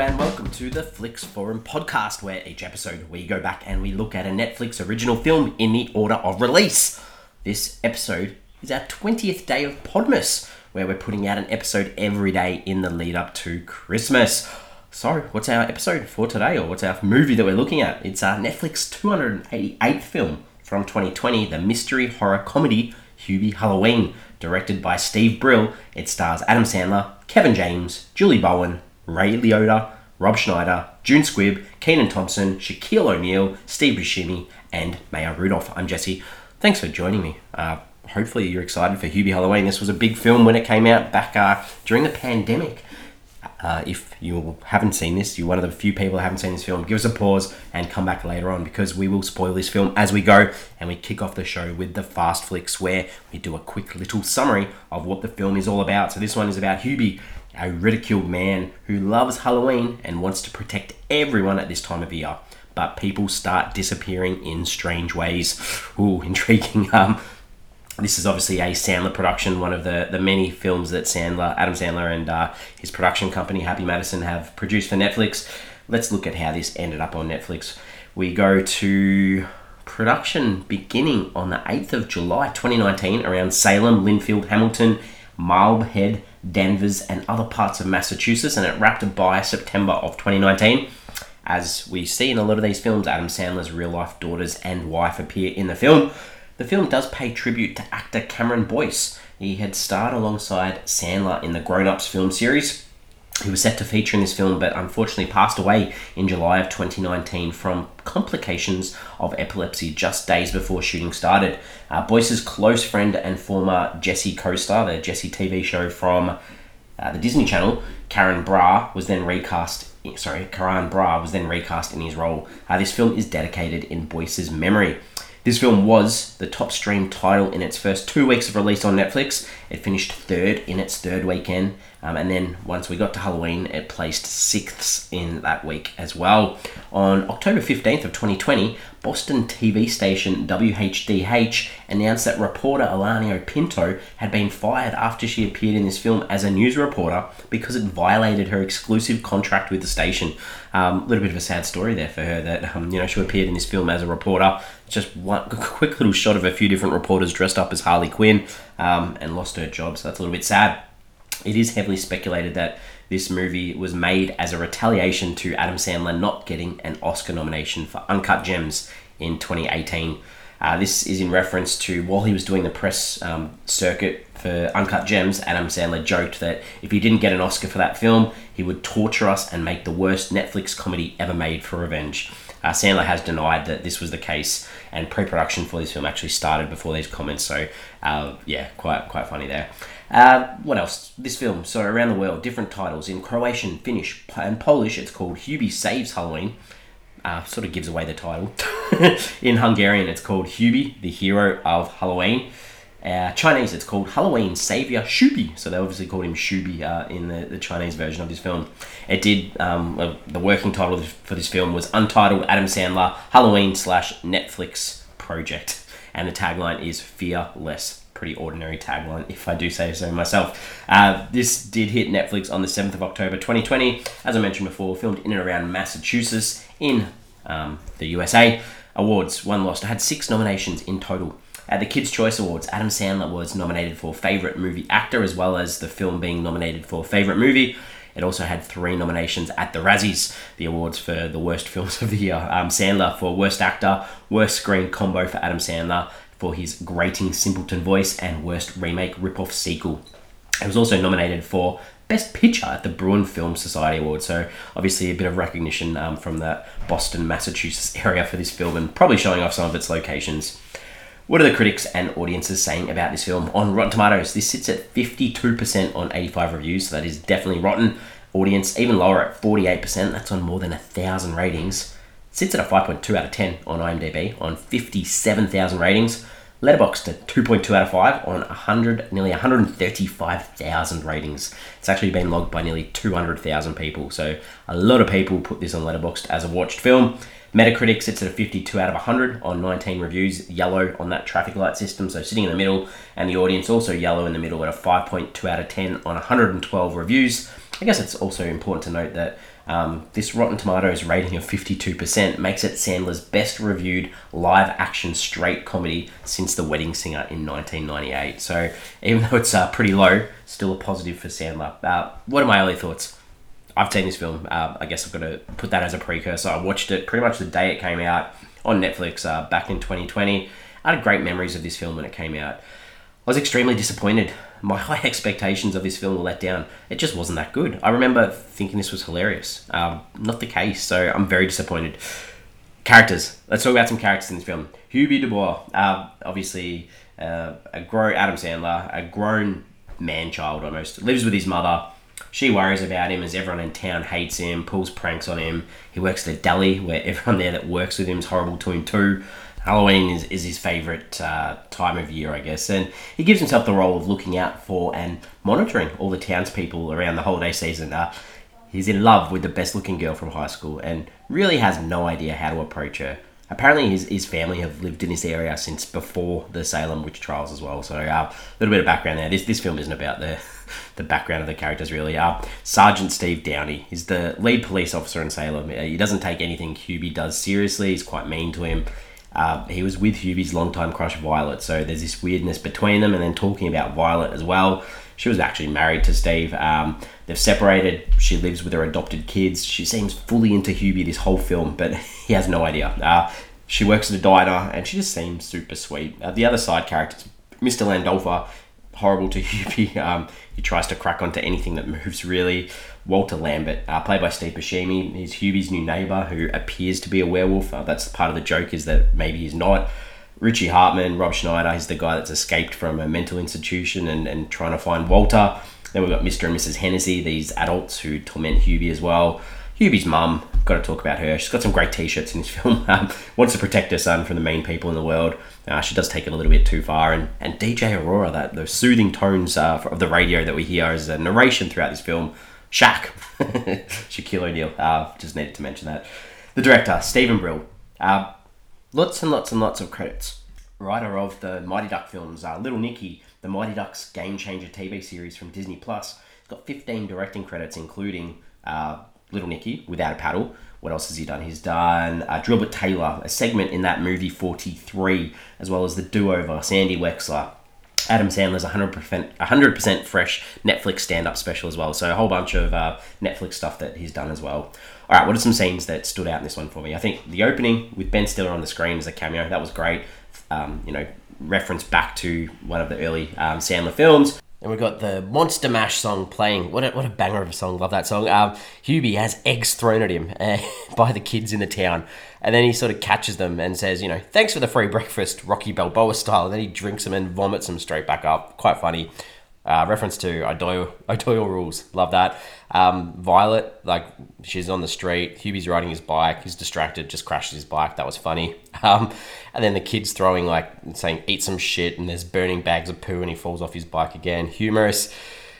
and welcome to the Flix Forum podcast, where each episode we go back and we look at a Netflix original film in the order of release. This episode is our 20th day of Podmas, where we're putting out an episode every day in the lead up to Christmas. So, what's our episode for today, or what's our movie that we're looking at? It's our Netflix 288th film from 2020, the mystery horror comedy Hubie Halloween, directed by Steve Brill. It stars Adam Sandler, Kevin James, Julie Bowen, Ray Liotta, Rob Schneider, June Squibb, Kenan Thompson, Shaquille O'Neal, Steve Buscemi, and Maya Rudolph. I'm Jesse. Thanks for joining me. Uh, hopefully you're excited for Hubie Halloween. This was a big film when it came out back uh, during the pandemic. Uh, if you haven't seen this, you're one of the few people that haven't seen this film, give us a pause and come back later on because we will spoil this film as we go and we kick off the show with the fast flicks where we do a quick little summary of what the film is all about. So this one is about Hubie, a ridiculed man who loves Halloween and wants to protect everyone at this time of year. But people start disappearing in strange ways. Ooh, intriguing. Um, this is obviously a Sandler production, one of the, the many films that Sandler, Adam Sandler, and uh, his production company Happy Madison have produced for Netflix. Let's look at how this ended up on Netflix. We go to production beginning on the 8th of July 2019 around Salem, Linfield, Hamilton, Marblehead, Danvers, and other parts of Massachusetts, and it wrapped by September of 2019. As we see in a lot of these films, Adam Sandler's real life daughters and wife appear in the film. The film does pay tribute to actor Cameron Boyce. He had starred alongside Sandler in the Grown Ups film series. He was set to feature in this film, but unfortunately passed away in July of 2019 from complications of epilepsy just days before shooting started. Uh, Boyce's close friend and former Jessie co star, the Jessie TV show from uh, the Disney Channel, Karen Brar, was then recast. Sorry, Karan Brar was then recast in his role. Uh, this film is dedicated in Boyce's memory. This film was the top stream title in its first two weeks of release on Netflix. It finished third in its third weekend, um, and then once we got to Halloween, it placed sixth in that week as well. On October 15th of 2020, Boston TV station WHDH announced that reporter Alaina Pinto had been fired after she appeared in this film as a news reporter because it violated her exclusive contract with the station. A um, little bit of a sad story there for her that um, you know she appeared in this film as a reporter. Just one quick little shot of a few different reporters dressed up as Harley Quinn um, and lost her job, so that's a little bit sad. It is heavily speculated that this movie was made as a retaliation to Adam Sandler not getting an Oscar nomination for Uncut Gems in 2018. Uh, this is in reference to while he was doing the press um, circuit for Uncut Gems, Adam Sandler joked that if he didn't get an Oscar for that film, he would torture us and make the worst Netflix comedy ever made for revenge. Uh, Sandler has denied that this was the case, and pre-production for this film actually started before these comments. So, uh, yeah, quite quite funny there. Uh, what else? This film, so around the world, different titles in Croatian, Finnish, and Polish. It's called Hubie Saves Halloween. Uh, sort of gives away the title. in Hungarian, it's called Hubie, the hero of Halloween. Uh, Chinese, it's called Halloween Savior Shubi. So they obviously called him Shubi uh, in the, the Chinese version of this film. It did, um, uh, the working title for this film was Untitled Adam Sandler Halloween slash Netflix Project. And the tagline is Fear Less. Pretty ordinary tagline, if I do say so myself. Uh, this did hit Netflix on the 7th of October 2020. As I mentioned before, filmed in and around Massachusetts in um, the USA. Awards, one lost. It had six nominations in total. At the Kids' Choice Awards, Adam Sandler was nominated for Favorite Movie Actor as well as the film being nominated for Favorite Movie. It also had three nominations at the Razzies, the awards for the worst films of the year. Um, Sandler for Worst Actor, Worst Screen Combo for Adam Sandler for his grating simpleton voice, and Worst Remake Ripoff Sequel. It was also nominated for Best Picture at the Bruin Film Society Award. So obviously a bit of recognition um, from the Boston, Massachusetts area for this film, and probably showing off some of its locations. What are the critics and audiences saying about this film? On Rotten Tomatoes, this sits at 52% on 85 reviews, so that is definitely rotten. Audience even lower at 48%, that's on more than a thousand ratings. Sits at a 5.2 out of 10 on IMDb on 57,000 ratings. Letterboxd at 2.2 out of 5 on 100, nearly 135,000 ratings. It's actually been logged by nearly 200,000 people, so a lot of people put this on Letterboxd as a watched film. Metacritic sits at a 52 out of 100 on 19 reviews, yellow on that traffic light system, so sitting in the middle, and the audience also yellow in the middle at a 5.2 out of 10 on 112 reviews. I guess it's also important to note that Um, this Rotten Tomatoes rating of 52% makes it Sandler's best reviewed live action straight comedy since The Wedding Singer in 1998. So even though it's uh, pretty low, still a positive for Sandler. Uh, what are my early thoughts? I've seen this film. Uh, I guess I've got to put that as a precursor. I watched it pretty much the day it came out on Netflix uh, back in 2020. I had great memories of this film when it came out. I was extremely disappointed my high expectations of this film were let down. It just wasn't that good. I remember thinking this was hilarious. Um, not the case, so I'm very disappointed. Characters. Let's talk about some characters in this film. Hubie Dubois, uh, obviously uh, a grown Adam Sandler, a grown man child almost, lives with his mother. She worries about him as everyone in town hates him, pulls pranks on him. He works at a deli where everyone there that works with him is horrible to him too. Halloween is, is his favourite uh, time of year, I guess, and he gives himself the role of looking out for and monitoring all the townspeople around the holiday season. Uh, he's in love with the best looking girl from high school and really has no idea how to approach her. Apparently, his, his family have lived in this area since before the Salem witch trials as well. So, a uh, little bit of background there. This, this film isn't about the, the background of the characters, really. Uh, Sergeant Steve Downey is the lead police officer in Salem. Uh, he doesn't take anything Hubie does seriously, he's quite mean to him. Uh, he was with Hubie's longtime crush Violet, so there's this weirdness between them. And then talking about Violet as well, she was actually married to Steve. Um, they've separated. She lives with her adopted kids. She seems fully into Hubie this whole film, but he has no idea. Uh, she works at a diner, and she just seems super sweet. Uh, the other side characters, Mr. Landolfa, horrible to Hubie. Um, he tries to crack onto anything that moves, really. Walter Lambert, uh, played by Steve Buscemi. He's Hubie's new neighbour who appears to be a werewolf. Uh, that's part of the joke is that maybe he's not. Richie Hartman, Rob Schneider, he's the guy that's escaped from a mental institution and, and trying to find Walter. Then we've got Mr. and Mrs. Hennessy, these adults who torment Hubie as well. Hubie's mum, got to talk about her. She's got some great t-shirts in this film. Um, wants to protect her son from the mean people in the world. Uh, she does take it a little bit too far. And, and DJ Aurora, that those soothing tones uh, of the radio that we hear as a narration throughout this film, Shaq, Shaquille O'Neal. Uh, just needed to mention that. The director, Steven Brill. Uh, lots and lots and lots of credits. Writer of the Mighty Duck films, uh, Little Nicky, the Mighty Ducks Game Changer TV series from Disney Plus. Got 15 directing credits, including uh, Little Nicky, Without a Paddle. What else has he done? He's done uh, Drillbit Taylor, a segment in that movie 43, as well as The Do Over, Sandy Wexler, Adam Sandler's 100% 100% fresh Netflix stand-up special as well. So a whole bunch of uh, Netflix stuff that he's done as well. All right, what are some scenes that stood out in this one for me? I think the opening with Ben Stiller on the screen as a cameo that was great. Um, you know, reference back to one of the early um, Sandler films. And we've got the Monster Mash song playing. What a, what a banger of a song. Love that song. Um, Hubie has eggs thrown at him uh, by the kids in the town. And then he sort of catches them and says, you know, thanks for the free breakfast, Rocky Balboa style. And then he drinks them and vomits them straight back up. Quite funny. Uh, reference to O'Doyle, O'Doyle rules. Love that. Um, Violet, like she's on the street. Hubie's riding his bike. He's distracted, just crashes his bike. That was funny. Um, and then the kid's throwing like saying "eat some shit," and there's burning bags of poo, and he falls off his bike again. Humorous.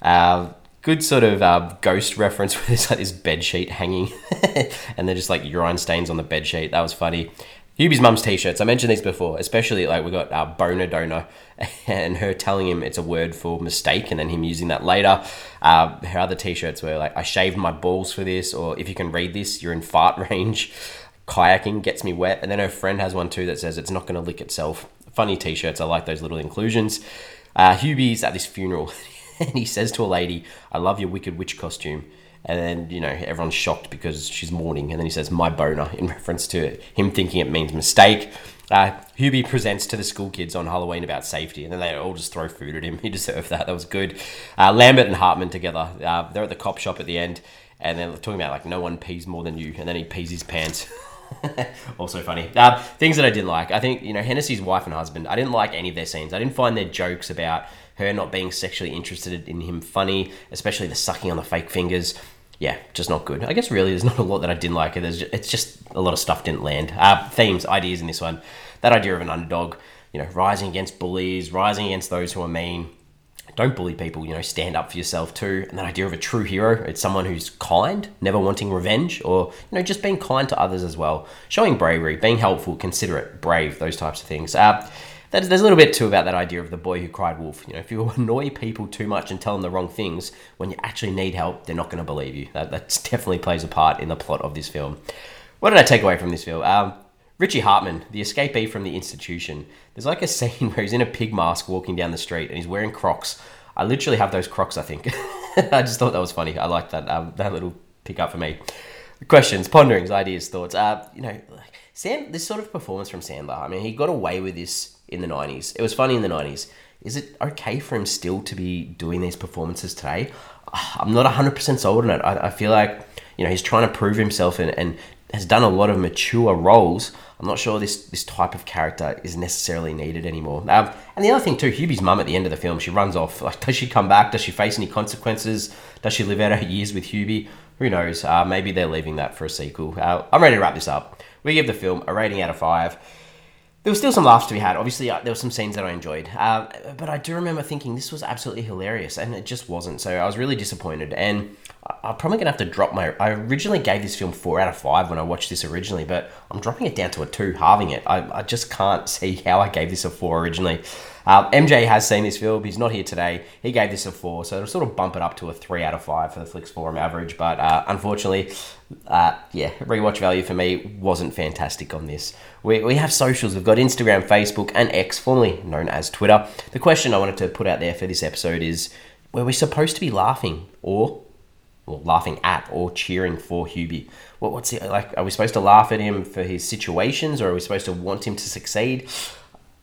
Uh, good sort of uh, ghost reference where there's like this bed sheet hanging, and they're just like urine stains on the bed sheet. That was funny. Hubie's mum's t-shirts. I mentioned these before, especially like we got uh, boner donor, and her telling him it's a word for mistake, and then him using that later. Uh, her other t-shirts were like, "I shaved my balls for this," or "If you can read this, you're in fart range." Kayaking gets me wet, and then her friend has one too that says it's not going to lick itself. Funny t-shirts. I like those little inclusions. Uh, Hubie's at this funeral, and he says to a lady, "I love your wicked witch costume." And then, you know, everyone's shocked because she's mourning. And then he says, my boner, in reference to him thinking it means mistake. Uh, Hubie presents to the school kids on Halloween about safety, and then they all just throw food at him. He deserved that. That was good. Uh, Lambert and Hartman together. Uh, they're at the cop shop at the end, and they're talking about, like, no one pees more than you. And then he pees his pants. also funny. Uh, things that I didn't like. I think, you know, Hennessy's wife and husband, I didn't like any of their scenes. I didn't find their jokes about her not being sexually interested in him funny, especially the sucking on the fake fingers. Yeah, just not good. I guess really there's not a lot that I didn't like. There's just, it's just a lot of stuff didn't land. Uh, themes, ideas in this one. That idea of an underdog, you know, rising against bullies, rising against those who are mean. Don't bully people, you know, stand up for yourself too. And that idea of a true hero, it's someone who's kind, never wanting revenge, or, you know, just being kind to others as well. Showing bravery, being helpful, considerate, brave, those types of things. Uh, there's, there's a little bit too about that idea of the boy who cried wolf. You know, if you annoy people too much and tell them the wrong things when you actually need help, they're not going to believe you. That that definitely plays a part in the plot of this film. What did I take away from this film? Um, Richie Hartman, the escapee from the institution. There's like a scene where he's in a pig mask walking down the street and he's wearing Crocs. I literally have those Crocs. I think. I just thought that was funny. I like that um, that little pickup for me. Questions, ponderings, ideas, thoughts. Uh, you know, Sam. This sort of performance from Sandler. I mean, he got away with this in the 90s. It was funny in the 90s. Is it okay for him still to be doing these performances today? Ah, I'm not 100% sold on it. I, I feel like, you know, he's trying to prove himself and, and has done a lot of mature roles. I'm not sure this this type of character is necessarily needed anymore. Um, and the other thing too, Hubie's mum at the end of the film, she runs off. Like, does she come back? Does she face any consequences? Does she live out her years with Hubie? Who knows? Uh, maybe they're leaving that for a sequel. Uh, I'm ready to wrap this up. We give the film a rating out of five there was still some laughs to be had. Obviously, uh, there were some scenes that I enjoyed, uh, but I do remember thinking this was absolutely hilarious, and it just wasn't. So I was really disappointed, and I'm probably gonna have to drop my. I originally gave this film four out of five when I watched this originally, but I'm dropping it down to a two, halving it. I, I just can't see how I gave this a four originally. MJ has seen this film. He's not here today. He gave this a four, so it'll sort of bump it up to a three out of five for the Flix Forum average. But uh, unfortunately, uh, yeah, rewatch value for me wasn't fantastic on this. We, we have socials. We've got Instagram, Facebook, and X, formerly known as Twitter. The question I wanted to put out there for this episode is: Were we supposed to be laughing or laughing at or cheering for Hubie. What, what's it like? Are we supposed to laugh at him for his situations, or are we supposed to want him to succeed?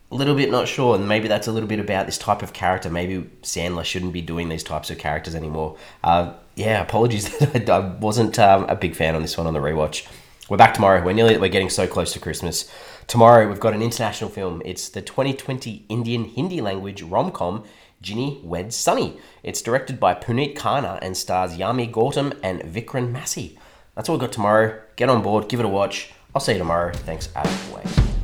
a little bit not sure, and maybe that's a little bit about this type of character. Maybe Sandler shouldn't be doing these types of characters anymore. Uh, yeah, apologies that I wasn't um, a big fan on this one on the rewatch. We're back tomorrow. We're nearly we're getting so close to Christmas. Tomorrow we've got an international film. It's the 2020 Indian Hindi language rom com Ginny Wed Sunny. It's directed by Puneet Khanna and stars Yami Gautam and Vikrant Massey. That's all we've got tomorrow. Get on board, give it a watch. I'll see you tomorrow. Thanks as always.